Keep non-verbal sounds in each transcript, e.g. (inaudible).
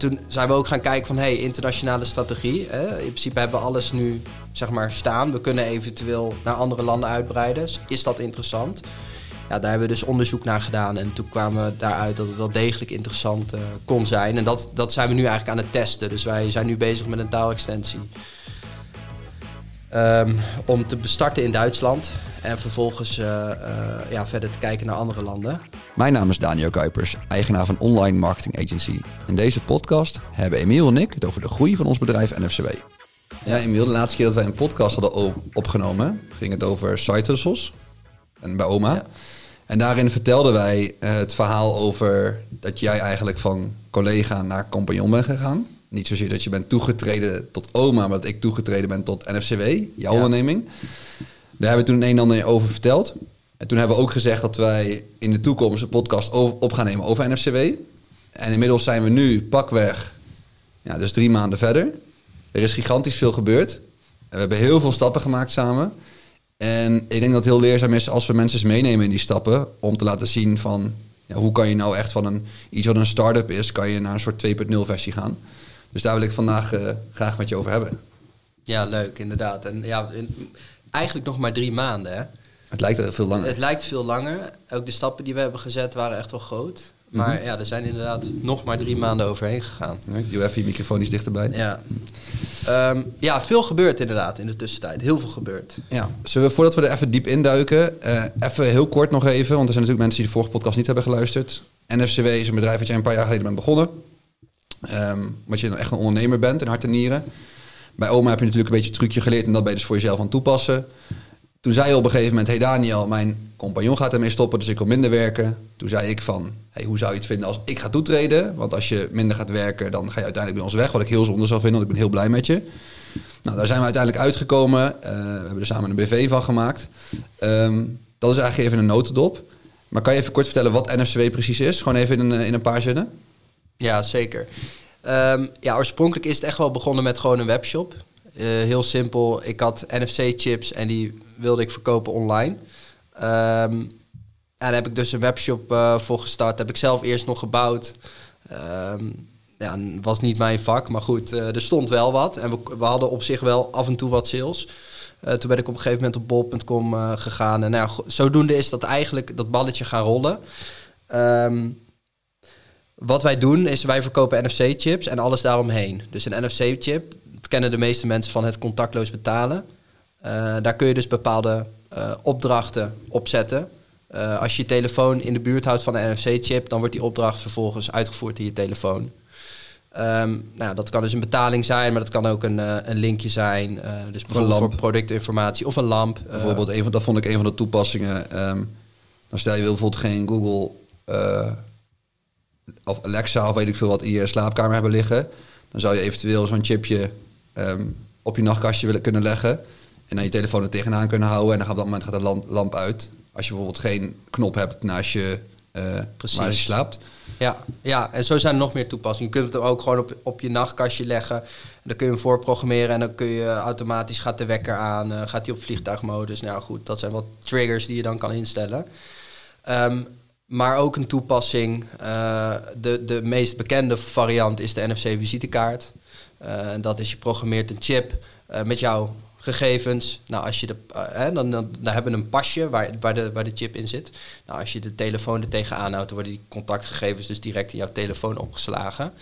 toen zijn we ook gaan kijken van, hey, internationale strategie. Hè? In principe hebben we alles nu, zeg maar, staan. We kunnen eventueel naar andere landen uitbreiden. Is dat interessant? Ja, daar hebben we dus onderzoek naar gedaan. En toen kwamen we daaruit dat het wel degelijk interessant uh, kon zijn. En dat, dat zijn we nu eigenlijk aan het testen. Dus wij zijn nu bezig met een taalextensie. Um, om te bestarten in Duitsland. En vervolgens uh, uh, ja, verder te kijken naar andere landen. Mijn naam is Daniel Kuipers, eigenaar van Online Marketing Agency. In deze podcast hebben Emiel en ik het over de groei van ons bedrijf NFCW. Ja, Emiel, de laatste keer dat wij een podcast hadden opgenomen, ging het over side hustles en bij oma. Ja. En daarin vertelden wij uh, het verhaal over dat jij eigenlijk van collega naar compagnon bent gegaan. Niet zozeer dat je bent toegetreden tot oma, maar dat ik toegetreden ben tot NFCW, jouw onderneming. Daar hebben we toen een en ander over verteld. En toen hebben we ook gezegd dat wij in de toekomst een podcast op gaan nemen over NFCW. En inmiddels zijn we nu pakweg, ja, dus drie maanden verder. Er is gigantisch veel gebeurd. En we hebben heel veel stappen gemaakt samen. En ik denk dat het heel leerzaam is als we mensen eens meenemen in die stappen. Om te laten zien van ja, hoe kan je nou echt van een, iets wat een start-up is, kan je naar een soort 2.0 versie gaan. Dus daar wil ik vandaag uh, graag met je over hebben. Ja, leuk, inderdaad. En ja, eigenlijk nog maar drie maanden, hè? Het lijkt veel langer. Het lijkt veel langer. Ook de stappen die we hebben gezet waren echt wel groot. Maar mhm. ja, er zijn inderdaad nog maar drie maanden overheen gegaan. Doe even je microfoon iets dichterbij. Ja. Um, ja, veel gebeurt inderdaad in de tussentijd. Heel veel gebeurt. Ja. Zullen we voordat we er even diep induiken, uh, even heel kort nog even, want er zijn natuurlijk mensen die de vorige podcast niet hebben geluisterd. NFCW is een bedrijf dat jij een paar jaar geleden bent begonnen. Um, wat je echt een ondernemer bent in hart en nieren. Bij oma heb je natuurlijk een beetje een trucje geleerd en dat ben je dus voor jezelf aan toepassen. Toen zei op een gegeven moment, hey Daniel, mijn compagnon gaat ermee stoppen, dus ik wil minder werken. Toen zei ik van, hey, hoe zou je het vinden als ik ga toetreden? Want als je minder gaat werken, dan ga je uiteindelijk bij ons weg, wat ik heel zonde zou vinden, want ik ben heel blij met je. Nou, daar zijn we uiteindelijk uitgekomen. Uh, we hebben er samen een BV van gemaakt. Um, dat is eigenlijk even een notendop. Maar kan je even kort vertellen wat NFCW precies is? Gewoon even in een, in een paar zinnen. Ja, zeker. Um, ja, oorspronkelijk is het echt wel begonnen met gewoon een webshop. Uh, heel simpel. Ik had NFC-chips en die wilde ik verkopen online. Um, en daar heb ik dus een webshop uh, voor gestart. Heb ik zelf eerst nog gebouwd. Um, ja, was niet mijn vak, maar goed, uh, er stond wel wat. En we, we, hadden op zich wel af en toe wat sales. Toen ben ik op een gegeven moment op bol.com gegaan. En nou, zodoende is dat eigenlijk dat balletje gaan rollen. Um, wat wij doen is wij verkopen NFC-chips en alles daaromheen. Dus een NFC-chip, dat kennen de meeste mensen van het contactloos betalen. Uh, daar kun je dus bepaalde uh, opdrachten op zetten. Uh, als je je telefoon in de buurt houdt van een NFC-chip, dan wordt die opdracht vervolgens uitgevoerd in je telefoon. Um, nou, dat kan dus een betaling zijn, maar dat kan ook een, een linkje zijn. dus bijvoorbeeld voor productinformatie of een lamp. Bijvoorbeeld, een van, dat vond ik een van de toepassingen. Um, dan stel je wil bijvoorbeeld geen Google of Alexa of weet ik veel wat in je slaapkamer hebben liggen. Dan zou je eventueel zo'n chipje um, op je nachtkastje willen kunnen leggen. En dan je telefoon er tegenaan kunnen houden. En dan gaat op dat moment gaat de lamp uit. Als je bijvoorbeeld geen knop hebt naast je, uh, waar je slaapt. Ja, ja, en zo zijn er nog meer toepassingen. Je kunt het ook gewoon op, op je nachtkastje leggen. En dan kun je hem voorprogrammeren en dan kun je automatisch gaat de wekker aan, uh, gaat hij op vliegtuigmodus. Nou goed, dat zijn wat triggers die je dan kan instellen. Um, maar ook een toepassing. Uh, de, de meest bekende variant is de NFC-visitekaart. En dat is je programmeert een chip uh, met jouw gegevens. Nou, als je de, dan, dan, dan, hebben we een pasje waar, waar, de, waar de chip in zit. Nou, als je de telefoon er tegenaan houdt, worden die contactgegevens dus direct in jouw telefoon opgeslagen.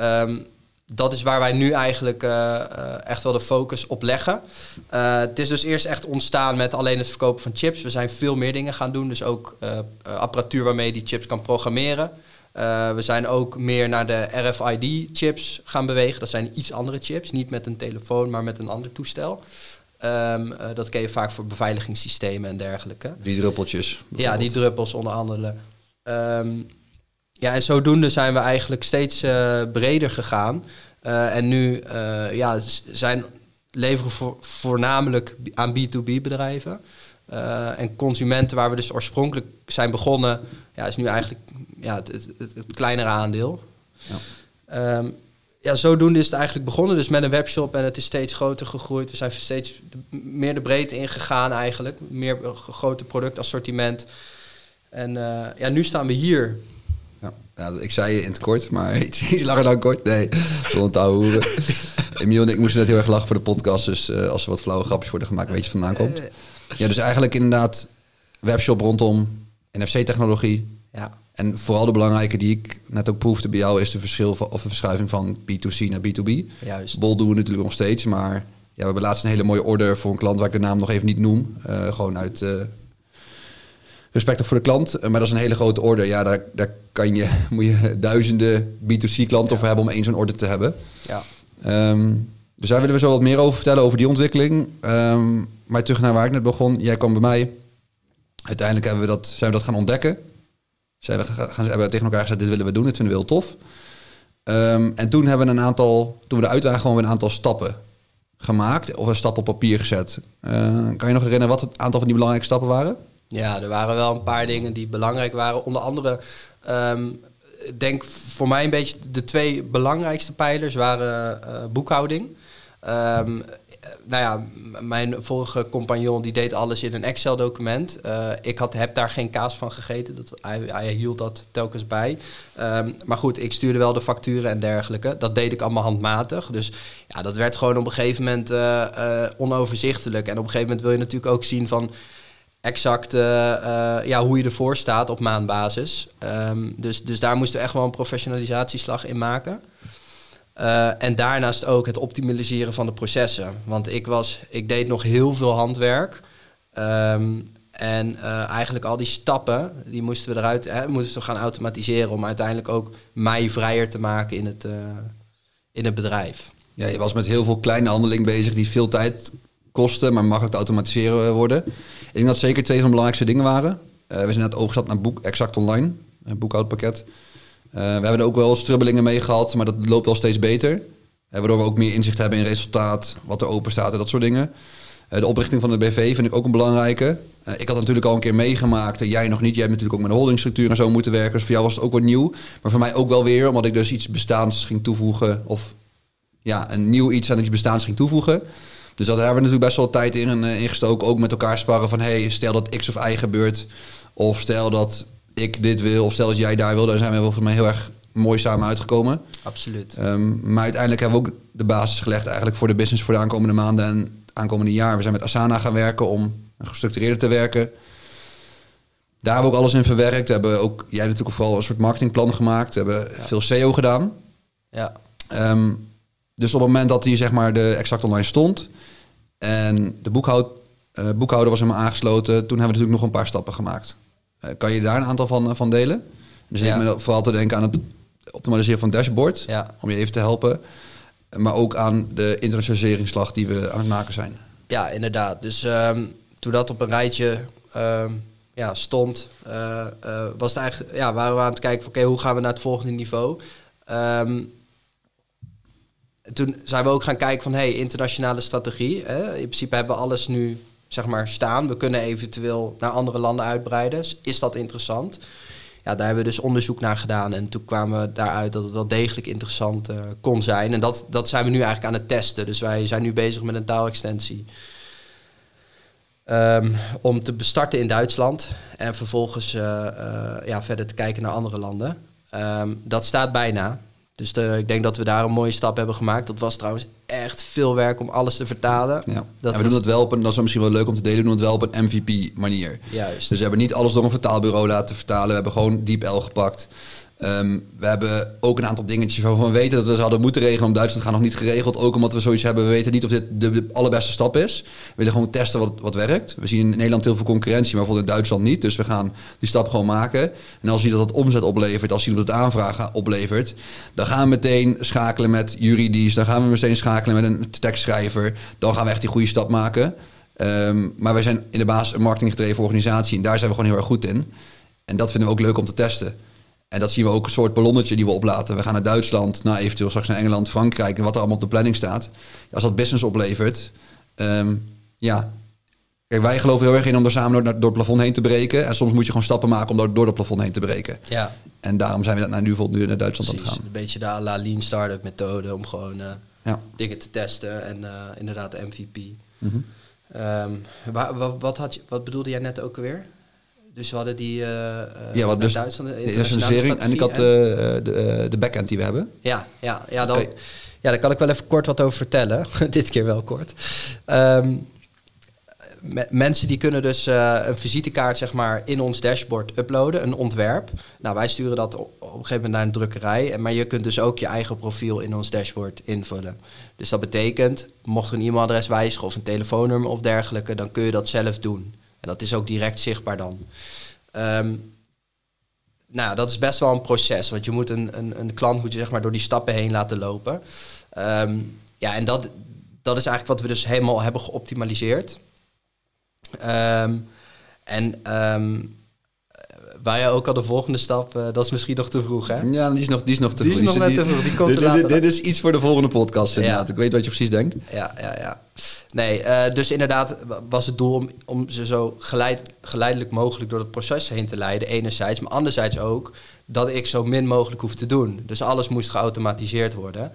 Um, dat is waar wij nu eigenlijk uh, echt wel de focus op leggen. Uh, het is dus eerst echt ontstaan met alleen het verkopen van chips. We zijn veel meer dingen gaan doen. Dus ook apparatuur waarmee je die chips kan programmeren. we zijn ook meer naar de RFID-chips gaan bewegen. Dat zijn iets andere chips. Niet met een telefoon, maar met een ander toestel. Um, dat ken je vaak voor beveiligingssystemen en dergelijke. Die druppeltjes. Ja, die druppels onder andere. Um, ja, en zodoende zijn we eigenlijk steeds uh, breder gegaan. Uh, en nu uh, ja, zijn leveren voor, voornamelijk aan B2B-bedrijven. en consumenten, waar we dus oorspronkelijk zijn begonnen, ja, is nu eigenlijk ja, het, het, het, het kleinere aandeel. Ja. Um, ja, zodoende is het eigenlijk begonnen. Dus met een webshop en het is steeds groter gegroeid. We zijn steeds meer de breedte ingegaan eigenlijk. Meer grote productassortiment. En ja, nu staan we hier Ja. ja, ik zei je in het kort, maar (laughs) iets langer dan kort. Nee, rond hoeren. Emiel en ik moesten net heel erg lachen voor de podcast. Dus uh, als er wat flauwe grapjes worden gemaakt, weet je vandaan komt. Ja, dus eigenlijk inderdaad webshop rondom NFC-technologie. Ja. En vooral de belangrijke die ik net ook proefde bij jou is de verschil van, of de verschuiving van B2C naar B2B. Juist. Bol doen we natuurlijk nog steeds, maar ja, we hebben laatst een hele mooie order voor een klant waar ik de naam nog even niet noem. Uh, gewoon uit uh, respect voor de klant. Uh, maar dat is een hele grote order. Ja, daar, daar kan je, (laughs) moet je duizenden B2C klanten ja. voor hebben om één zo'n order te hebben. Ja. Um, dus daar willen we zo wat meer over vertellen, over die ontwikkeling. Um, maar terug naar waar ik net begon. Jij kwam bij mij. Uiteindelijk hebben we dat, zijn we dat gaan ontdekken. Zijn we gaan, hebben we tegen elkaar gezegd, dit willen we doen, dit vinden we heel tof. Um, en toen hebben we een aantal, toen we eruit waren, gewoon een aantal stappen gemaakt. Of een stap op papier gezet. Uh, kan je nog herinneren wat het aantal van die belangrijke stappen waren? Ja, er waren wel een paar dingen die belangrijk waren. Onder andere, um, denk voor mij een beetje de twee belangrijkste pijlers waren uh, boekhouding. Um, nou ja, mijn vorige compagnon die deed alles in een Excel-document. Uh, ik had, heb daar geen kaas van gegeten. Dat, hij, hield dat telkens bij. Um, maar goed, ik stuurde wel de facturen en dergelijke. Dat deed ik allemaal handmatig. Dus ja, dat werd gewoon op een gegeven moment uh, onoverzichtelijk. En op een gegeven moment wil je natuurlijk ook zien van exact ja, hoe je ervoor staat op maandbasis. Um, dus, dus daar moesten we echt wel een professionalisatieslag in maken. Uh, en daarnaast ook het optimaliseren van de processen. Want ik, was, ik deed nog heel veel handwerk. Um, en uh, eigenlijk al die stappen, die moesten we eruit hè, moesten we gaan automatiseren om uiteindelijk ook mij vrijer te maken in het, in het bedrijf. Ja, je was met heel veel kleine handelingen bezig die veel tijd kosten, maar makkelijk te automatiseren worden. Ik denk dat zeker twee van de belangrijkste dingen waren. we zijn net overgestapt naar boek Exact Online, een boekhoudpakket. Uh, we hebben er ook wel strubbelingen mee gehad, maar dat loopt wel steeds beter. Uh, waardoor we ook meer inzicht hebben in resultaat, wat er open staat en dat soort dingen. De oprichting van de BV vind ik ook een belangrijke. ik had natuurlijk al een keer meegemaakt, jij nog niet. Jij hebt natuurlijk ook met de holdingstructuur en zo moeten werken. Dus voor jou was het ook wat nieuw. Maar voor mij ook wel weer, omdat ik dus iets bestaans ging toevoegen. Of ja, een nieuw iets aan iets bestaans ging toevoegen. Dus dat hebben we natuurlijk best wel tijd in ingestoken. Ook met elkaar sparren van, hey, stel dat X of Y gebeurt. Of stel dat ik dit wil, of stel dat jij daar wil, daar zijn we volgens mij heel erg mooi samen uitgekomen. Absoluut. Um, maar uiteindelijk hebben we ook de basis gelegd eigenlijk voor de business voor de aankomende maanden en aankomende jaar. We zijn met Asana gaan werken om gestructureerder te werken. Daar hebben we ook alles in verwerkt. We hebben ook, jij hebt natuurlijk vooral een soort marketingplan gemaakt. We hebben ja. veel SEO gedaan. Ja. Um, dus op het moment dat die zeg maar de exact online stond en de boekhoud, uh, boekhouder was helemaal aangesloten, toen hebben we natuurlijk nog een paar stappen gemaakt. Uh, kan je daar een aantal van, van delen? Dus ja. ik ben vooral te denken aan het optimaliseren van dashboard, ja. om je even te helpen. Maar ook aan de internationaliseringsslag die we aan het maken zijn. Ja, inderdaad. Dus um, toen dat op een rijtje um, ja, stond, uh, was het eigenlijk, ja, waren we aan het kijken van oké, okay, hoe gaan we naar het volgende niveau? Um, toen zijn we ook gaan kijken van hey, internationale strategie. Hè? In principe hebben we alles nu zeg maar, staan. We kunnen eventueel naar andere landen uitbreiden. Is dat interessant? Ja, daar hebben we dus onderzoek naar gedaan. En toen kwamen we daaruit dat het wel degelijk interessant uh, kon zijn. En dat, dat zijn we nu eigenlijk aan het testen. Dus wij zijn nu bezig met een taalextensie. Um, om te bestarten in Duitsland. En vervolgens uh, uh, ja, verder te kijken naar andere landen. Um, dat staat bijna. Dus de, ik denk dat we daar een mooie stap hebben gemaakt. Dat was trouwens echt veel werk om alles te vertalen. Ja. Dat en we doen het wel op een, dat is misschien wel leuk om te delen, we doen het wel op een MVP manier. Juist. Dus we hebben niet alles door een vertaalbureau laten vertalen. We hebben gewoon DeepL gepakt. Um, we hebben ook een aantal dingetjes waarvan we weten dat we ze hadden moeten regelen om Duitsland gaan nog niet geregeld. Ook omdat we zoiets hebben, we weten niet of dit de, allerbeste stap is. We willen gewoon testen wat, wat werkt. We zien in Nederland heel veel concurrentie, maar bijvoorbeeld in Duitsland niet. Dus we gaan die stap gewoon maken. En als zien dat het omzet oplevert, als zien dat aanvragen oplevert, dan gaan we meteen schakelen met juridisch. Dan gaan we meteen schakelen met een tekstschrijver. Dan gaan we echt die goede stap maken. Um, maar wij zijn in de basis een marketinggedreven organisatie en daar zijn we gewoon heel erg goed in. En dat vinden we ook leuk om te testen. En dat zien we ook een soort ballonnetje die we oplaten. We gaan naar Duitsland, nou eventueel straks naar Engeland, Frankrijk en wat er allemaal op de planning staat. Als dat business oplevert, um, ja. Kijk, wij geloven heel erg in om er samen door, door het plafond heen te breken. En soms moet je gewoon stappen maken om door, door het plafond heen te breken. Ja. En daarom zijn we dat nou, nu nu naar Duitsland Precies, aan het gaan. Een beetje de la lean startup methode om gewoon uh, ja. dingen te testen en uh, inderdaad de MVP. Mm -hmm. um, wat, wat, had je, wat bedoelde jij net ook alweer? Dus we hadden die uh, ja, wat dus Duitsland, de internationalisering en ik had de, de, de backend die we hebben. Ja, ja, ja, dan, ja, daar kan ik wel even kort wat over vertellen. (laughs) Dit keer wel kort. Um, mensen die kunnen dus uh, een visitekaart zeg maar, in ons dashboard uploaden, een ontwerp. Nou, wij sturen dat op, een gegeven moment naar een drukkerij. Maar je kunt dus ook je eigen profiel in ons dashboard invullen. Dus dat betekent, mocht er een e-mailadres wijzigen of een telefoonnummer of dergelijke, dan kun je dat zelf doen. En dat is ook direct zichtbaar dan. Um, nou, dat is best wel een proces, want je moet een, een, een klant moet je zeg maar door die stappen heen laten lopen. Um, ja, en dat, dat is eigenlijk wat we dus helemaal hebben geoptimaliseerd. Um, en wij ook al de volgende stap, uh, dat is misschien nog te vroeg, hè? Ja, die is nog, die is nog te die vroeg. Is nog net te vroeg. Die komt dit, dit, dit, is iets voor de volgende podcast, inderdaad. Ja. Ik weet wat je precies denkt. Ja, ja, ja. Nee, uh, dus inderdaad was het doel om, om ze zo geleid, geleidelijk mogelijk door het proces heen te leiden, enerzijds. Maar anderzijds ook dat ik zo min mogelijk hoef te doen. Dus alles moest geautomatiseerd worden.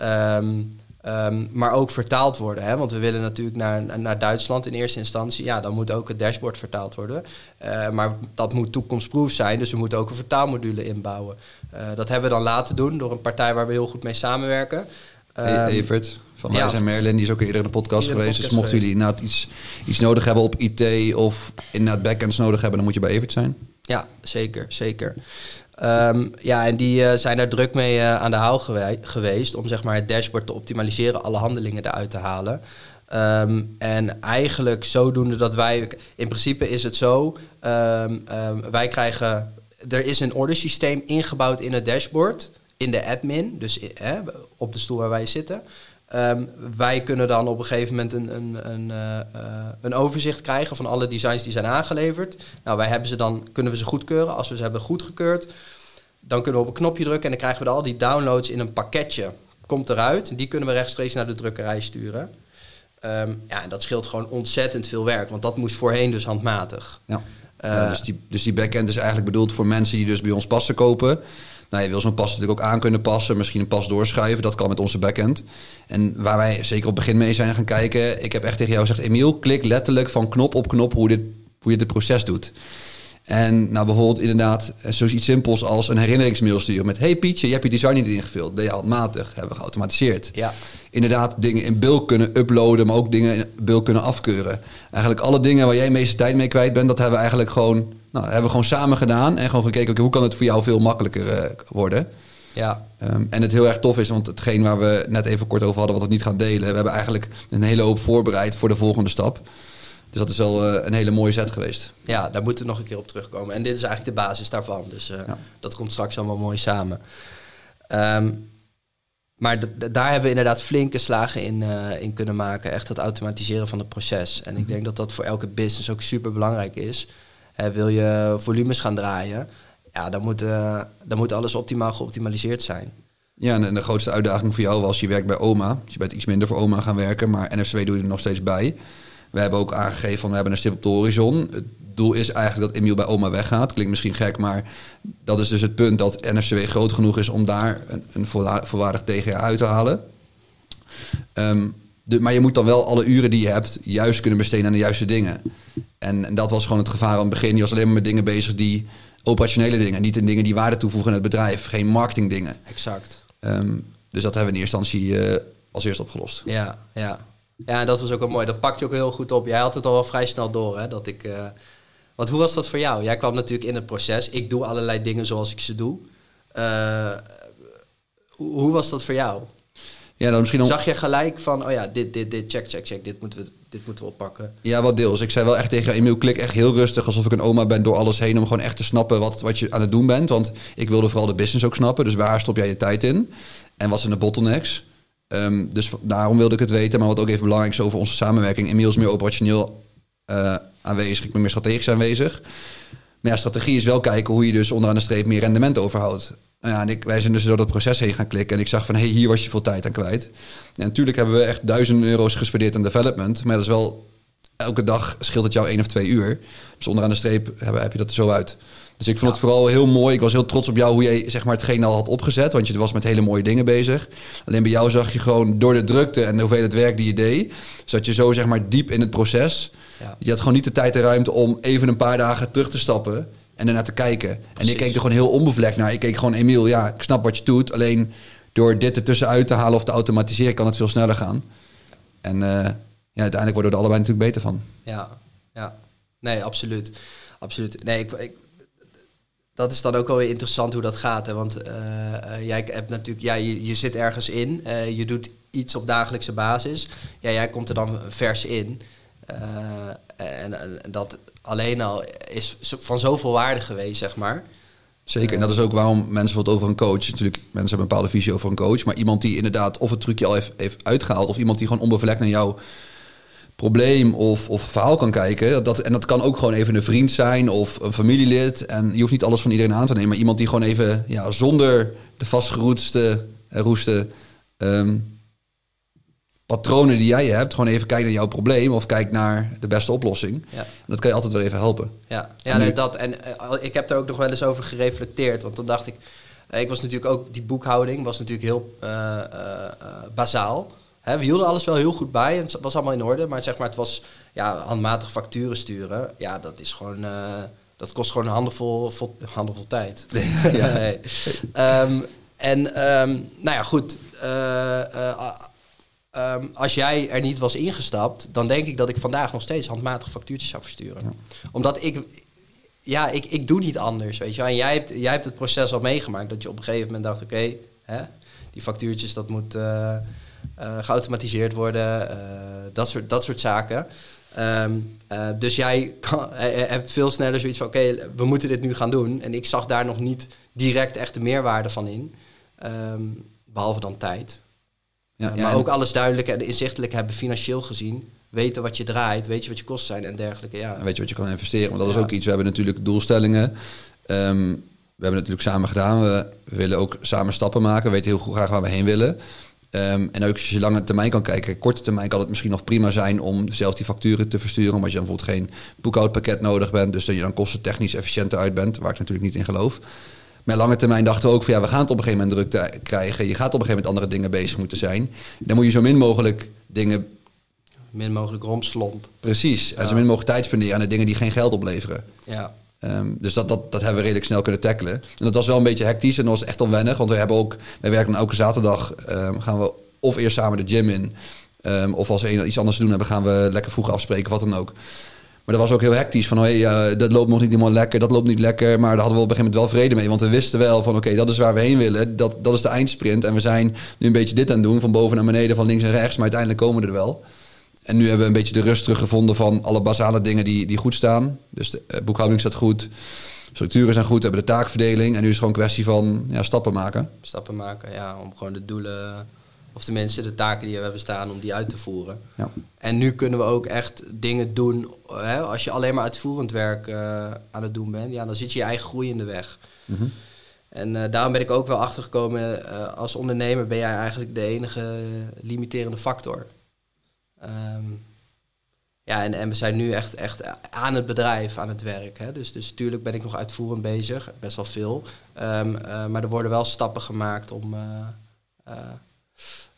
Um, Um, maar ook vertaald worden. Hè? Want we willen natuurlijk naar, naar Duitsland in eerste instantie. Ja, dan moet ook het dashboard vertaald worden. Uh, maar dat moet toekomstproof zijn. Dus we moeten ook een vertaalmodule inbouwen. Uh, dat hebben we dan laten doen door een partij waar we heel goed mee samenwerken. Um, Evert van ja, en Merlin, die is ook eerder in de podcast geweest. Podcast dus mochten jullie inderdaad iets, iets nodig hebben op IT of inderdaad backends nodig hebben, dan moet je bij Evert zijn. Ja, zeker, zeker. Um, ja, en die uh, zijn daar druk mee uh, aan de haal gewe geweest om zeg maar, het dashboard te optimaliseren, alle handelingen eruit te halen. Um, en eigenlijk zodoende dat wij, in principe is het zo, um, wij krijgen, er is een ordersysteem ingebouwd in het dashboard, in de admin, dus eh, op de stoel waar wij zitten. Um, wij kunnen dan op een gegeven moment een, een, een, uh, een, overzicht krijgen van alle designs die zijn aangeleverd. Nou, wij hebben ze dan, kunnen we ze goedkeuren. Als we ze hebben goedgekeurd, dan kunnen we op een knopje drukken en dan krijgen we al die downloads in een pakketje. Komt eruit. Die kunnen we rechtstreeks naar de drukkerij sturen. Um, ja, en dat scheelt gewoon ontzettend veel werk, want dat moest voorheen dus handmatig. Ja. Uh, ja dus, die, dus die backend is eigenlijk bedoeld voor mensen die dus bij ons passen kopen. Nou, je wil zo'n pas natuurlijk ook aan kunnen passen, misschien een pas doorschuiven. Dat kan met onze backend. En waar wij zeker op het begin mee zijn gaan kijken, ik heb echt tegen jou gezegd, Emiel, klik letterlijk van knop op knop hoe, dit, hoe je dit proces doet. En nou bijvoorbeeld inderdaad eh, zoiets simpels als een herinneringsmail sturen met... Hey Pietje, je hebt je design niet ingevuld. Deed je handmatig. Hebben we geautomatiseerd. Ja. Inderdaad dingen in bulk kunnen uploaden, maar ook dingen in bulk kunnen afkeuren. Eigenlijk alle dingen waar jij de meeste tijd mee kwijt bent... dat hebben we eigenlijk gewoon, nou, hebben we gewoon samen gedaan. En gewoon gekeken, okay, hoe kan het voor jou veel makkelijker uh, worden... Ja. Um, en het heel erg tof is, want hetgeen waar we net even kort over hadden, wat we niet gaan delen, we hebben eigenlijk een hele hoop voorbereid voor de volgende stap. Dus dat is wel uh, een hele mooie set geweest. Ja, daar moeten we nog een keer op terugkomen. En dit is eigenlijk de basis daarvan. Dus uh, ja. dat komt straks allemaal mooi samen. Um, maar daar hebben we inderdaad flinke slagen in, uh, in kunnen maken. Echt het automatiseren van het proces. En ik denk dat dat voor elke business ook super belangrijk is. wil je volumes gaan draaien, ja, dan moet, dan moet alles optimaal geoptimaliseerd zijn. Ja, en de grootste uitdaging voor jou was, je werkt bij oma. Dus je bent iets minder voor oma gaan werken, maar NFCW doe je er nog steeds bij. We hebben ook aangegeven van we hebben een stip op de horizon. Het doel is eigenlijk dat Emiel bij oma weggaat. Klinkt misschien gek, maar dat is dus het punt dat NFCW groot genoeg is om daar een, een volwaardig TGA uit te halen. Um, de, maar je moet dan wel alle uren die je hebt juist kunnen besteden aan de juiste dingen. En, en dat was gewoon het gevaar aan het begin. Je was alleen maar met dingen bezig die operationele dingen, niet in dingen die waarde toevoegen in het bedrijf, geen marketingdingen. Exact. Um, dus dat hebben we in eerste instantie uh, als eerst opgelost. Ja, ja. Ja, dat was ook wel mooi. Dat pakt je ook heel goed op. Jij had het al wel vrij snel door, hè? Dat ik... Uh... Want hoe was dat voor jou? Jij kwam natuurlijk in het proces. Ik doe allerlei dingen zoals ik ze doe. Uh, hoe, hoe was dat voor jou? Ja, dan misschien om... Zag je gelijk van, oh ja, dit, dit, dit, check, check, check, dit moeten we, dit moeten we oppakken? Ja, wat deels. Ik zei wel echt tegen Emiel, klik echt heel rustig, alsof ik een oma ben door alles heen, om gewoon echt te snappen wat, wat je aan het doen bent. Want ik wilde vooral de business ook snappen, dus waar stop jij je tijd in? En wat zijn de bottlenecks? Um, dus daarom wilde ik het weten. Maar wat ook even belangrijk is over onze samenwerking. Inmiddels meer operationeel uh, aanwezig. Ik ben meer strategisch aanwezig. Maar ja, strategie is wel kijken hoe je dus onderaan de streep meer rendement overhoudt. Nou ja, en ik, wij zijn dus door dat proces heen gaan klikken. En ik zag van, hé, hey, hier was je veel tijd aan kwijt. En natuurlijk hebben we echt duizenden euro's gespendeerd aan development. Maar dat is wel, elke dag scheelt het jou één of twee uur. Dus onderaan de streep heb, heb je dat er zo uit. Dus ik vond het vooral heel mooi. Ik was heel trots op jou hoe jij zeg maar, hetgeen al had opgezet. Want je was met hele mooie dingen bezig. Alleen bij jou zag je gewoon door de drukte en de hoeveelheid werk die je deed... zat je zo zeg maar, diep in het proces. Ja. Je had gewoon niet de tijd en ruimte om even een paar dagen terug te stappen... en ernaar te kijken. En ik keek er gewoon heel onbevlekt naar. Ik keek gewoon, Emiel, ja, ik snap wat je doet. Alleen door dit ertussenuit te halen of te automatiseren... kan het veel sneller gaan. En... eh, ja, uiteindelijk worden we er allebei natuurlijk beter van. Ja, ja. Nee, absoluut. Absoluut. Nee, ik, ik, dat is dan ook wel weer interessant hoe dat gaat. Hè? Want uh, uh, jij hebt natuurlijk, ja, je, je zit ergens in, uh, je doet iets op dagelijkse basis. Ja, jij komt er dan vers in. En, en, dat alleen al is van zoveel waarde geweest, zeg maar. Zeker, en dat is ook waarom mensen bijvoorbeeld over een coach... natuurlijk, mensen hebben een bepaalde visie over een coach... maar iemand die inderdaad of het trucje al heeft, heeft uitgehaald... of iemand die gewoon onbevlekt naar jou probleem of, of verhaal kan kijken. Dat, en dat kan ook gewoon even een vriend zijn of een familielid. En je hoeft niet alles van iedereen aan te nemen. Maar iemand die gewoon even ja, zonder de vastgeroeste roeste, um, patronen die jij hebt... gewoon even kijken naar jouw probleem of kijk naar de beste oplossing. Ja. En dat kan je altijd wel even helpen. Ja, ja dat. En uh, ik heb daar ook nog wel eens over gereflecteerd. Want dan dacht ik... Uh, ik was natuurlijk ook... Die boekhouding was natuurlijk heel uh, bazaal... He, we hielden alles wel heel goed bij en het was allemaal in orde. Maar zeg maar, het was ja, handmatig facturen sturen. Ja, dat is gewoon. Uh, dat kost gewoon een handenvol, vol, handenvol tijd. (laughs) ja. nee. um, en um, nou ja, goed. Uh, uh, um, als jij er niet was ingestapt, dan denk ik dat ik vandaag nog steeds handmatig factuurtjes zou versturen. Ja. Omdat ik. Ja, ik, ik doe niet anders, weet je wel. En jij hebt, jij hebt het proces al meegemaakt. Dat je op een gegeven moment dacht, oké, okay, die factuurtjes, dat moet... Uh, geautomatiseerd worden, uh, dat, soort, dat soort zaken. Um, uh, dus jij kan, hebt veel sneller zoiets van: oké, okay, we moeten dit nu gaan doen. En ik zag daar nog niet direct echt de meerwaarde van in, um, behalve dan tijd. Ja, ja, maar ook alles duidelijk en inzichtelijk hebben, financieel gezien. Weten wat je draait, weet je wat je kosten zijn en dergelijke. Ja. En weet je wat je kan investeren. Want dat is ook iets, we hebben natuurlijk doelstellingen. Um, we hebben natuurlijk samen gedaan. We willen ook samen stappen maken. We weten heel goed graag waar we heen willen. Um, en ook als je lange termijn kan kijken, korte termijn kan het misschien nog prima zijn om zelf die facturen te versturen. Omdat je dan bijvoorbeeld geen boekhoudpakket nodig bent. Dus dat je dan kostentechnisch efficiënter uit bent, waar ik natuurlijk niet in geloof. Maar lange termijn dachten we ook van ja, we gaan het op een gegeven moment druk te krijgen. Je gaat op een gegeven moment andere dingen bezig moeten zijn. Dan moet je zo min mogelijk dingen. Min mogelijk romslomp. Precies. En zo min mogelijk tijd spenderen aan de dingen die geen geld opleveren. Ja. Um, dus dat, dat, dat hebben we redelijk snel kunnen tackelen. En dat was wel een beetje hectisch en dat was echt onwennig. Want we hebben ook, wij werken elke zaterdag, um, gaan we of eerst samen de gym in. Um, of als we iets anders te doen hebben, gaan we lekker vroeg afspreken, wat dan ook. Maar dat was ook heel hectisch. Van, hey, dat loopt nog niet helemaal lekker, dat loopt niet lekker. Maar daar hadden we op een gegeven moment wel vrede mee. Want we wisten wel van, oké, dat is waar we heen willen. Dat, dat is de eindsprint. En we zijn nu een beetje dit aan het doen, van boven naar beneden, van links en rechts. Maar uiteindelijk komen we er wel. En nu hebben we een beetje de rust teruggevonden van alle basale dingen die, die goed staan. Dus de uh, boekhouding staat goed, structuren zijn goed, we hebben de taakverdeling. En nu is het gewoon een kwestie van ja, stappen maken. Stappen maken, ja, om gewoon de doelen, of tenminste de taken die we hebben staan, om die uit te voeren. Ja. En nu kunnen we ook echt dingen doen. Hè, als je alleen maar uitvoerend werk uh, aan het doen bent, ja, dan zit je je eigen groei in de weg. Mm -hmm. En uh, daarom ben ik ook wel achtergekomen, als ondernemer ben jij eigenlijk de enige limiterende factor. Um, ja, en, en we zijn nu echt, echt aan het bedrijf, aan het werk. Hè. Dus, dus natuurlijk ben ik nog uitvoerend bezig, best wel veel. Um, uh, maar er worden wel stappen gemaakt om, uh,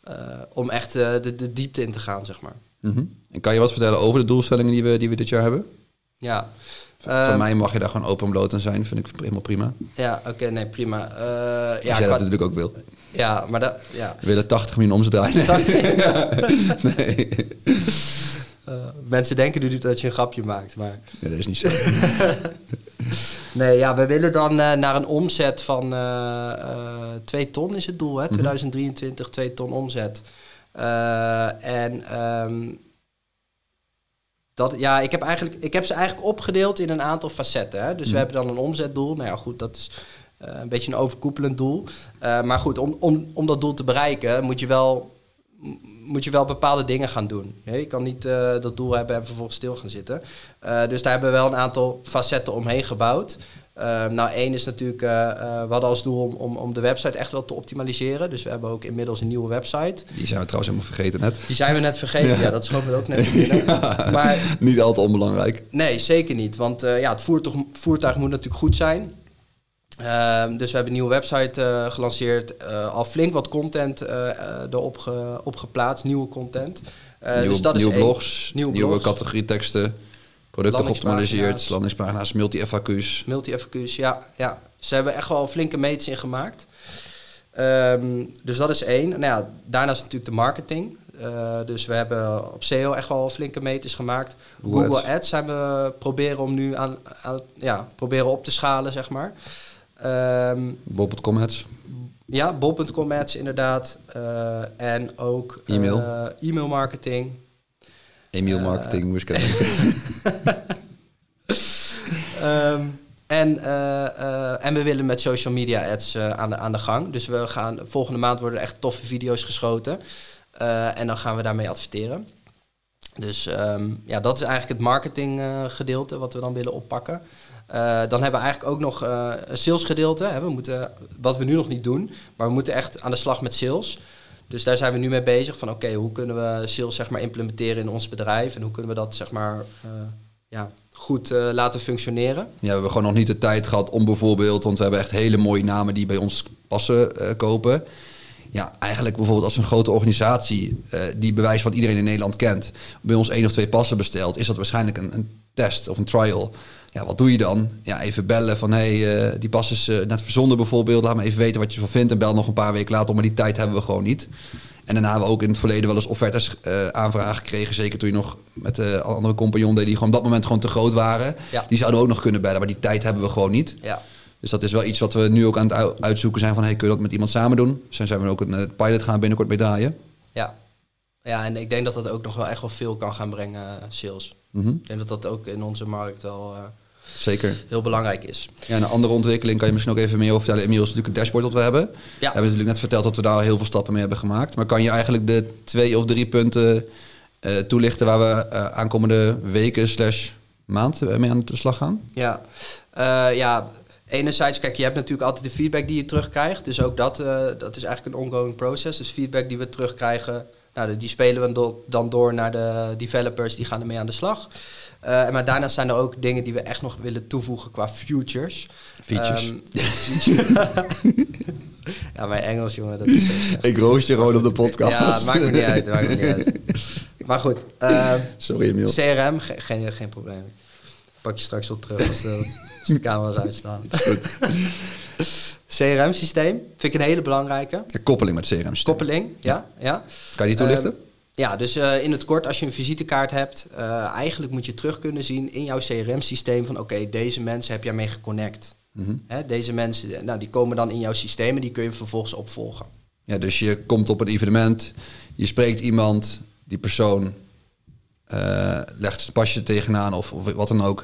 uh, om echt de, de diepte in te gaan, zeg maar. Mm -hmm. En kan je wat vertellen over de doelstellingen die we, die we dit jaar hebben? Ja. Van um, mij mag je daar gewoon open bloot aan zijn, vind ik helemaal prima. Ja, oké, okay, nee, prima. ja, jij dat natuurlijk ook wil. Ja, maar dat... Ja. We willen 80 miljoen omzet draaien. (laughs) Nee. nee. (laughs) Uh, mensen denken nu dat je een grapje maakt, maar... Nee, dat is niet zo. (laughs) nee, ja, we willen dan uh, naar een omzet van 2 uh, ton is het doel, hè? 2023, 2 ton omzet. en... Um, dat, ja, ik heb, eigenlijk, ik heb ze eigenlijk opgedeeld in een aantal facetten. Hè? Dus mm. we hebben dan een omzetdoel. Nou ja, goed, dat is een beetje een overkoepelend doel. Uh, maar goed, om, om, om dat doel te bereiken moet je wel, moet je wel bepaalde dingen gaan doen. Je kan niet uh, dat doel hebben en vervolgens stil gaan zitten. dus daar hebben we wel een aantal facetten omheen gebouwd. Ehm, nou, één is natuurlijk, eh, eh, we hadden als doel om, om, om de website echt wel te optimaliseren. Dus we hebben ook inmiddels een nieuwe website. Die zijn we trouwens helemaal vergeten net. Die zijn we net vergeten, ja, dat schoot me ook net binnen. (laughs) Maar Niet al te onbelangrijk. nee, zeker niet. Want eh, ja, het voertuig, voertuig moet natuurlijk goed zijn. Ehm, dus we hebben een nieuwe website eh, gelanceerd. eh, al flink wat content eh, erop ge, op geplaatst, nieuwe content. Eh, nieuwe dus dat nieuwe is blogs, Nieuwe nieuwe, blogs. categorieteksten, producten geoptimaliseerd, landingspagina's, multi-FAQ's. Multi-FQ's, ja, ja. Ze hebben echt wel flinke meters in gemaakt. Ehm, dus dat is één. Nou ja, daarnaast natuurlijk de marketing. Dus we hebben op SEO echt wel flinke meters gemaakt. Google Google, Ads. Ads. zijn we proberen om nu aan, aan ja, proberen op te schalen, zeg maar. Ehm, Bob.com ads. ja, bol.com ads inderdaad. Eh, en ook eh, E-mail. e-mail marketing. Email Eh, marketing, moest ik (laughs) Ehm, en, en we willen met social media ads aan, de, aan de gang. Dus we gaan, volgende maand worden er echt toffe video's geschoten. En dan gaan we daarmee adverteren. Dus ehm, ja, dat is eigenlijk het marketing eh, wat we dan willen oppakken. Eh, dan hebben we eigenlijk ook nog eh, een sales gedeelte. Hè. We moeten, wat we nu nog niet doen, maar we moeten echt aan de slag met sales. Dus daar zijn we nu mee bezig van oké, hoe kunnen we sales zeg maar, implementeren in ons bedrijf en hoe kunnen we dat zeg maar, ja, goed laten functioneren. Ja, we hebben gewoon nog niet de tijd gehad om bijvoorbeeld, want we hebben echt hele mooie namen die bij ons passen kopen. Ja, eigenlijk bijvoorbeeld als een grote organisatie eh, die bewijs van iedereen in Nederland kent, bij ons één of twee passen bestelt, is dat waarschijnlijk een, een test of een trial. Ja, wat doe je dan? Ja, even bellen van hé, hey, eh, die pas is eh, net verzonden bijvoorbeeld. Laat me even weten wat je ervan vindt en bel nog een paar weken later, maar die tijd hebben we gewoon niet. En daarna hebben we ook in het verleden wel eens offertes eh, aanvragen gekregen. Zeker toen je nog met de andere compagnon deed die gewoon op dat moment gewoon te groot waren. Ja. Die zouden we ook nog kunnen bellen, maar die tijd hebben we gewoon niet. Ja, Dus dat is wel iets wat we nu ook aan het uitzoeken zijn van hey, kun je dat met iemand samen doen? Dus daar zijn we ook een eh, pilot gaan binnenkort mee draaien. ja. ja, en ik denk dat dat ook nog wel echt wel veel kan gaan brengen, eh, sales. Mhm, Ik denk dat dat ook in onze markt wel eh, Zeker. heel belangrijk is. Ja, een andere ontwikkeling kan je misschien ook even meer over vertellen. Emiel is natuurlijk een dashboard dat we hebben. We hebben natuurlijk net verteld dat we daar al heel veel stappen mee hebben gemaakt. Maar kan je eigenlijk de twee of drie punten toelichten waar we aankomende weken slash maand mee aan de slag gaan? Ja, ja. Enerzijds, kijk, je hebt natuurlijk altijd de feedback die je terugkrijgt. Dus ook dat, eh, dat is eigenlijk een ongoing process. Dus feedback die we terugkrijgen, nou, die spelen we do- dan door naar de developers. Die gaan ermee aan de slag. Eh, maar daarnaast zijn er ook dingen die we echt nog willen toevoegen qua futures. Features. Ehm, (laughs) ja, mijn Engels, jongen, dat is. Ik roost je gewoon op de podcast. Ja, maakt me niet uit, maakt me niet uit. Maar goed, ehm, Sorry Emiel. CRM, ge- geen, geen probleem. Pak je straks op terug als de, als de camera's uitstaan. (laughs) CRM-systeem vind ik een hele belangrijke. De koppeling met CRM. -systeem. Koppeling, ja. ja. Kan je die toelichten? Ehm, ja, dus eh, in het kort, als je een visitekaart hebt, eh, eigenlijk moet je terug kunnen zien in jouw CRM-systeem van oké, deze mensen heb jij mee geconnect. Mhm. Hè, deze mensen, nou, die komen dan in jouw systeem en die kun je vervolgens opvolgen. Ja, dus je komt op een evenement, je spreekt iemand, die persoon eh, legt zijn pasje tegenaan of, of wat dan ook.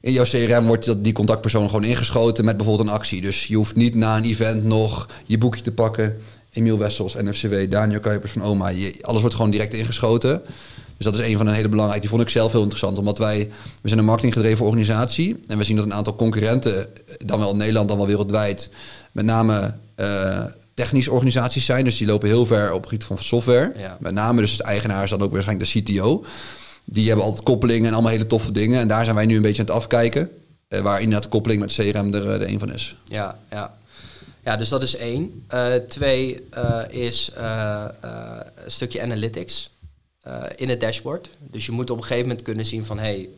In jouw CRM wordt dat, die contactpersoon gewoon ingeschoten met bijvoorbeeld een actie. Dus je hoeft niet na een event nog je boekje te pakken. Emiel Wessels, NFCW, Daniel Kuipers van OMA. Je, alles wordt gewoon direct ingeschoten. Dus dat is een van een hele belangrijke. Die vond ik zelf heel interessant. Omdat wij, we zijn een marketinggedreven organisatie. En we zien dat een aantal concurrenten, dan wel in Nederland, dan wel wereldwijd, met name eh, technische organisaties zijn. Dus die lopen heel ver op het gebied van software. Ja. Met name dus de eigenaar is dan ook waarschijnlijk de CTO. Die hebben altijd koppelingen en allemaal hele toffe dingen. En daar zijn wij nu een beetje aan het afkijken. eh, waar inderdaad de koppeling met CRM er, eh, er een van is. Ja, ja. ja dus dat is één. Eh, twee is een stukje analytics in het dashboard. Dus je moet op een gegeven moment kunnen zien van... hé, hey,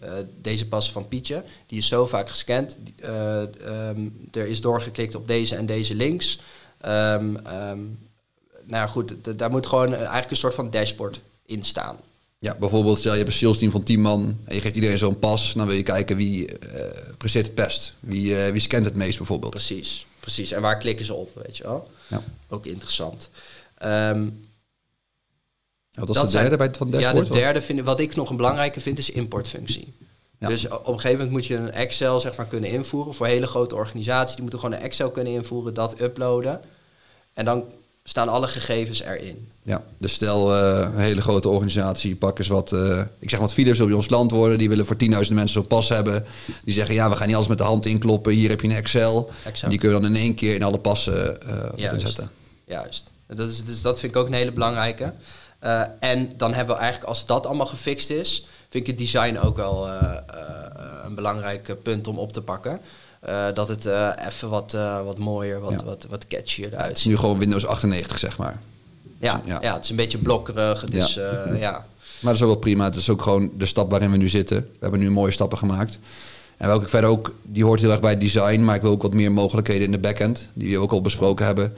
deze pas van Pietje, die is zo vaak gescand. eh, ehm, er is doorgeklikt op deze en deze links. Ehm, ehm, nou ja, goed, daar moet gewoon eh, eigenlijk een soort van dashboard in staan. Ja, bijvoorbeeld stel je hebt een sales team van 10 man en je geeft iedereen zo'n pas. Dan wil je kijken wie eh presteert het best. Wie, eh, wie scant het meest bijvoorbeeld. Precies, precies. En waar klikken ze op, weet je wel? Ja. Ook interessant. Ehm, Wat was Dat de zijn- derde bij het van het Ja, dashboard? de derde vind wat ik nog een belangrijke vind, is importfunctie. Ja. Dus op een gegeven moment moet je een Excel zeg maar, kunnen invoeren. Voor hele grote organisaties, die moeten gewoon een Excel kunnen invoeren, dat uploaden. En dan staan alle gegevens erin. Ja, dus stel eh, een hele grote organisatie, pak eens wat, eh, ik zeg wat Philips wil bij ons land worden. Die willen voor 10.000 mensen zo'n pas hebben. Die zeggen, ja, we gaan niet alles met de hand inkloppen. Hier heb je een Excel. Exact. Die kun je dan in één keer in alle passen Juist. inzetten. Juist. Dat, is, dus dat vind ik ook een hele belangrijke. En dan hebben we eigenlijk, als dat allemaal gefixt is, vind ik het design ook wel eh, eh, een belangrijk eh, punt om op te pakken. Dat het even wat, wat mooier, wat, Ja. wat, wat catchier eruit Het is ziet. nu gewoon Windows 98, zeg maar. Ja, ja. ja. het is een beetje blokkerig. Het is, (laughs) ja. Maar dat is ook wel prima. Het is ook gewoon de stap waarin we nu zitten. We hebben nu mooie stappen gemaakt. En welke ik verder ook, die hoort heel erg bij design, maar ik wil ook wat meer mogelijkheden in de backend, die we ook al besproken hebben.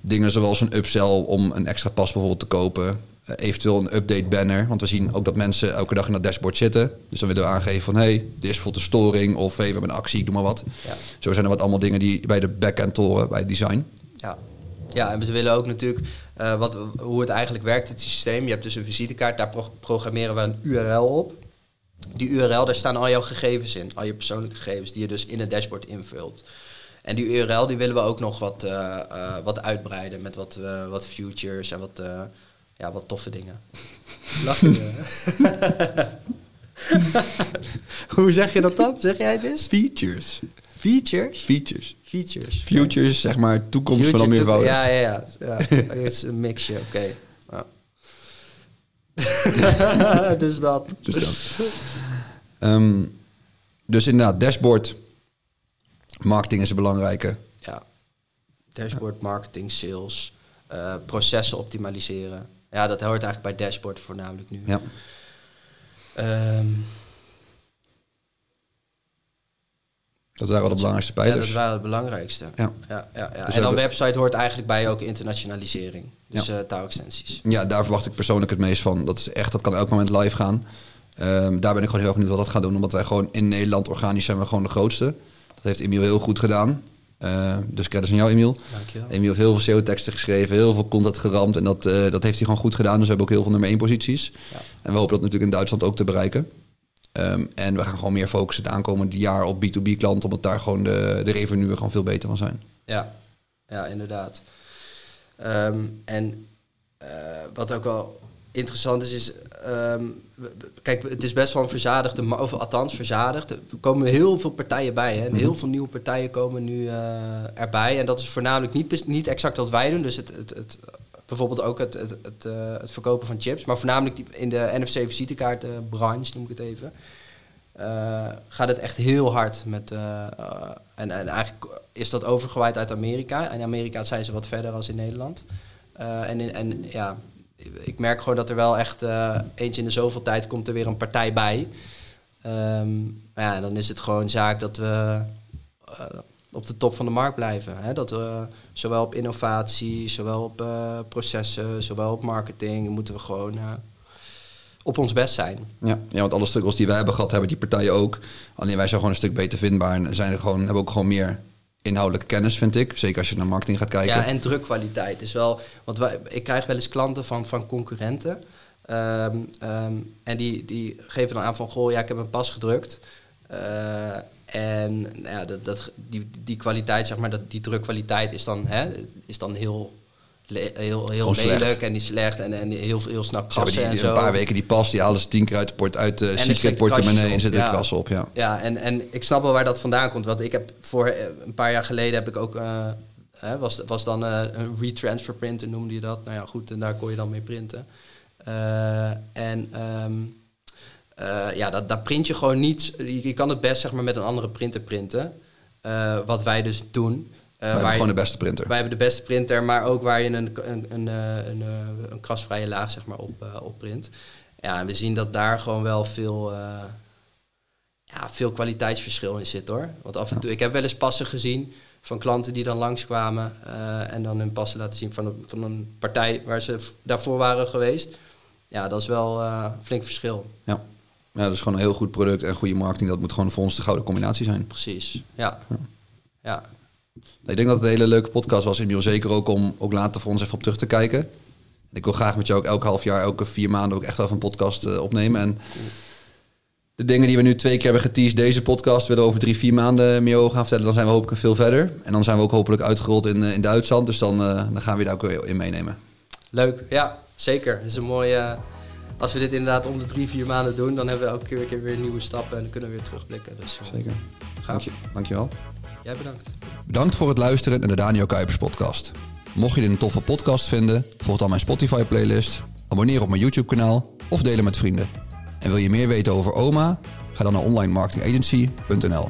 Dingen zoals een upsell om een extra pas bijvoorbeeld te kopen. Eh, eventueel een update banner, want we zien ook dat mensen elke dag in dat dashboard zitten. Dus dan willen we aangeven van, hé, hey, dit is bijvoorbeeld een storing of hey, we hebben een actie, ik doe maar wat. Ja. Zo zijn er wat allemaal dingen die bij de backend horen, bij het design. Ja. ja, en we willen ook natuurlijk eh, wat, hoe het eigenlijk werkt, het systeem. Je hebt dus een visitekaart, daar pro- programmeren we een URL op. Die URL, daar staan al jouw gegevens in, al je persoonlijke gegevens, die je dus in het dashboard invult. En die URL die willen we ook nog wat, eh, wat uitbreiden met wat, wat futures en wat, ja, wat toffe dingen. (laughs) Lach je? (laughs) Hoe zeg je dat dan? Zeg jij het eens? Features. Features? Features. Features. Futures, zeg maar, toekomst van Future dan to- meervoudig. Ja, ja, ja. ja. Het (laughs) is een mixje, oké. Ja. dus dat. Dus, dat. Ehm, dus inderdaad, dashboard. Marketing is een belangrijke. Ja. Dashboard, marketing, sales, eh, processen optimaliseren. Ja, dat hoort eigenlijk bij dashboard voornamelijk nu. Ja. Ehm, Dat waren wel de belangrijkste ja, pijlers. dat waren het belangrijkste. Ja. Ja, ja, ja. Dus en dan we- website hoort eigenlijk bij ook internationalisering. Dus Ja. eh taalextensies. Ja, daar verwacht ik persoonlijk het meest van. Dat is echt, dat kan elk moment live gaan. Ehm, daar ben ik gewoon heel erg benieuwd wat dat gaat doen. Omdat wij gewoon in Nederland organisch zijn we gewoon de grootste. Dat heeft Emiel heel goed gedaan. Eh, dus credits aan jou, Emiel. Dankjewel. Emiel heeft heel veel SEO-teksten geschreven, heel veel content geramd. En dat, eh, dat heeft hij gewoon goed gedaan. Dus we hebben ook heel veel nummer 1 posities. Ja. En we hopen dat natuurlijk in Duitsland ook te bereiken. Ehm, en we gaan gewoon meer focussen het aankomende jaar op B2B-klanten. Omdat daar gewoon de, de revenue gewoon veel beter van zijn. Ja, ja inderdaad. Ehm, en eh, wat ook wel interessant is, is... ehm, kijk, het is best wel een verzadigde... Of althans, verzadigd. Er komen heel veel partijen bij. Hè? En heel veel nieuwe partijen komen nu eh, erbij. En dat is voornamelijk niet, niet exact wat wij doen. Dus het... het, het Bijvoorbeeld ook het, het, het, eh, het verkopen van chips. Maar voornamelijk die- in de NFC-visitekaartenbranche, noem ik het even. eh, gaat het echt heel hard met. en, en eigenlijk is dat overgewaaid uit Amerika. En in Amerika zijn ze wat verder als in Nederland. En, in- en ja, ik merk gewoon dat er wel echt eh, eentje in de zoveel tijd komt er weer een partij bij. Maar ja, dan is het gewoon zaak dat we eh, op de top van de markt blijven. Hè? Dat we zowel op innovatie, zowel op eh, processen, zowel op marketing, moeten we gewoon op ons best zijn. Ja, ja, want alle struggles die wij hebben gehad, hebben die partijen ook. Alleen wij zijn gewoon een stuk beter vindbaar. En zijn er gewoon, hebben ook gewoon meer inhoudelijke kennis, vind ik. Zeker als je naar marketing gaat kijken. Ja, en drukkwaliteit is wel. Want wij, ik krijg wel eens klanten van, van concurrenten. Ehm, ehm, en die, die geven dan aan van goh, ja, ik heb een pas gedrukt. Eh, en nou ja, dat, dat, die, die kwaliteit, zeg maar, dat, die drukkwaliteit is dan, hè, is dan heel, heel, heel lelijk slecht. en die slecht en, en heel, heel snel die, en zo. een paar weken die pas, die halen ze tien keer uit de, port, uit de secret portemonnee en ja. krassen op. Ja. Ja, en, en ik snap wel waar dat vandaan komt. Want ik heb voor eh, een paar jaar geleden heb ik ook. hè, was, was dan eh, een retransfer printer, noemde je dat. Nou ja, goed, en daar kon je dan mee printen. En ehm, eh, ja, dat, daar print je gewoon niet. Je, je kan het best zeg maar met een andere printer printen. Wat wij dus doen. Eh, Wij hebben gewoon de beste printer. wij hebben de beste printer, maar ook waar je een, een, een, eh, een, eh, een krasvrije laag zeg maar, op, op print. Ja, en we zien dat daar gewoon wel veel, ja, veel kwaliteitsverschil in zit hoor. Want af en toe, ik heb wel eens passen gezien van klanten die dan langskwamen eh, en dan hun passen laten zien van een, van een partij waar ze daarvoor waren geweest. Ja, dat is wel een flink verschil. Ja. ja, dat is gewoon een heel goed product en goede marketing. Dat moet gewoon voor ons de gouden combinatie zijn. Precies. Ja. Ja. Ik denk dat het een hele leuke podcast was, Emiel. Zeker ook om ook later voor ons even op terug te kijken. En ik wil graag met jou ook elk half jaar, elke vier maanden ook echt wel een podcast eh, opnemen. En de dingen die we nu twee keer hebben geteased, deze podcast, willen we over drie, vier maanden meer over gaan vertellen. Dan zijn we hopelijk veel verder. En dan zijn we ook hopelijk uitgerold in, eh, in Duitsland. Dus dan, uh, dan gaan we je daar ook weer in meenemen. Leuk, ja, zeker. Het is een mooie... Als we dit inderdaad om de drie, vier maanden doen, dan hebben we elke keer, keer weer nieuwe stappen en dan kunnen we weer terugblikken. Dus, zeker. Dank je, dankjewel. Jij bedankt. Bedankt voor het luisteren naar de Daniel Kuipers podcast. Mocht je dit een toffe podcast vinden, volg dan mijn Spotify playlist, abonneer op mijn YouTube kanaal of deel hem met vrienden. En wil je meer weten over OMA? Ga dan naar onlinemarketingagency.nl.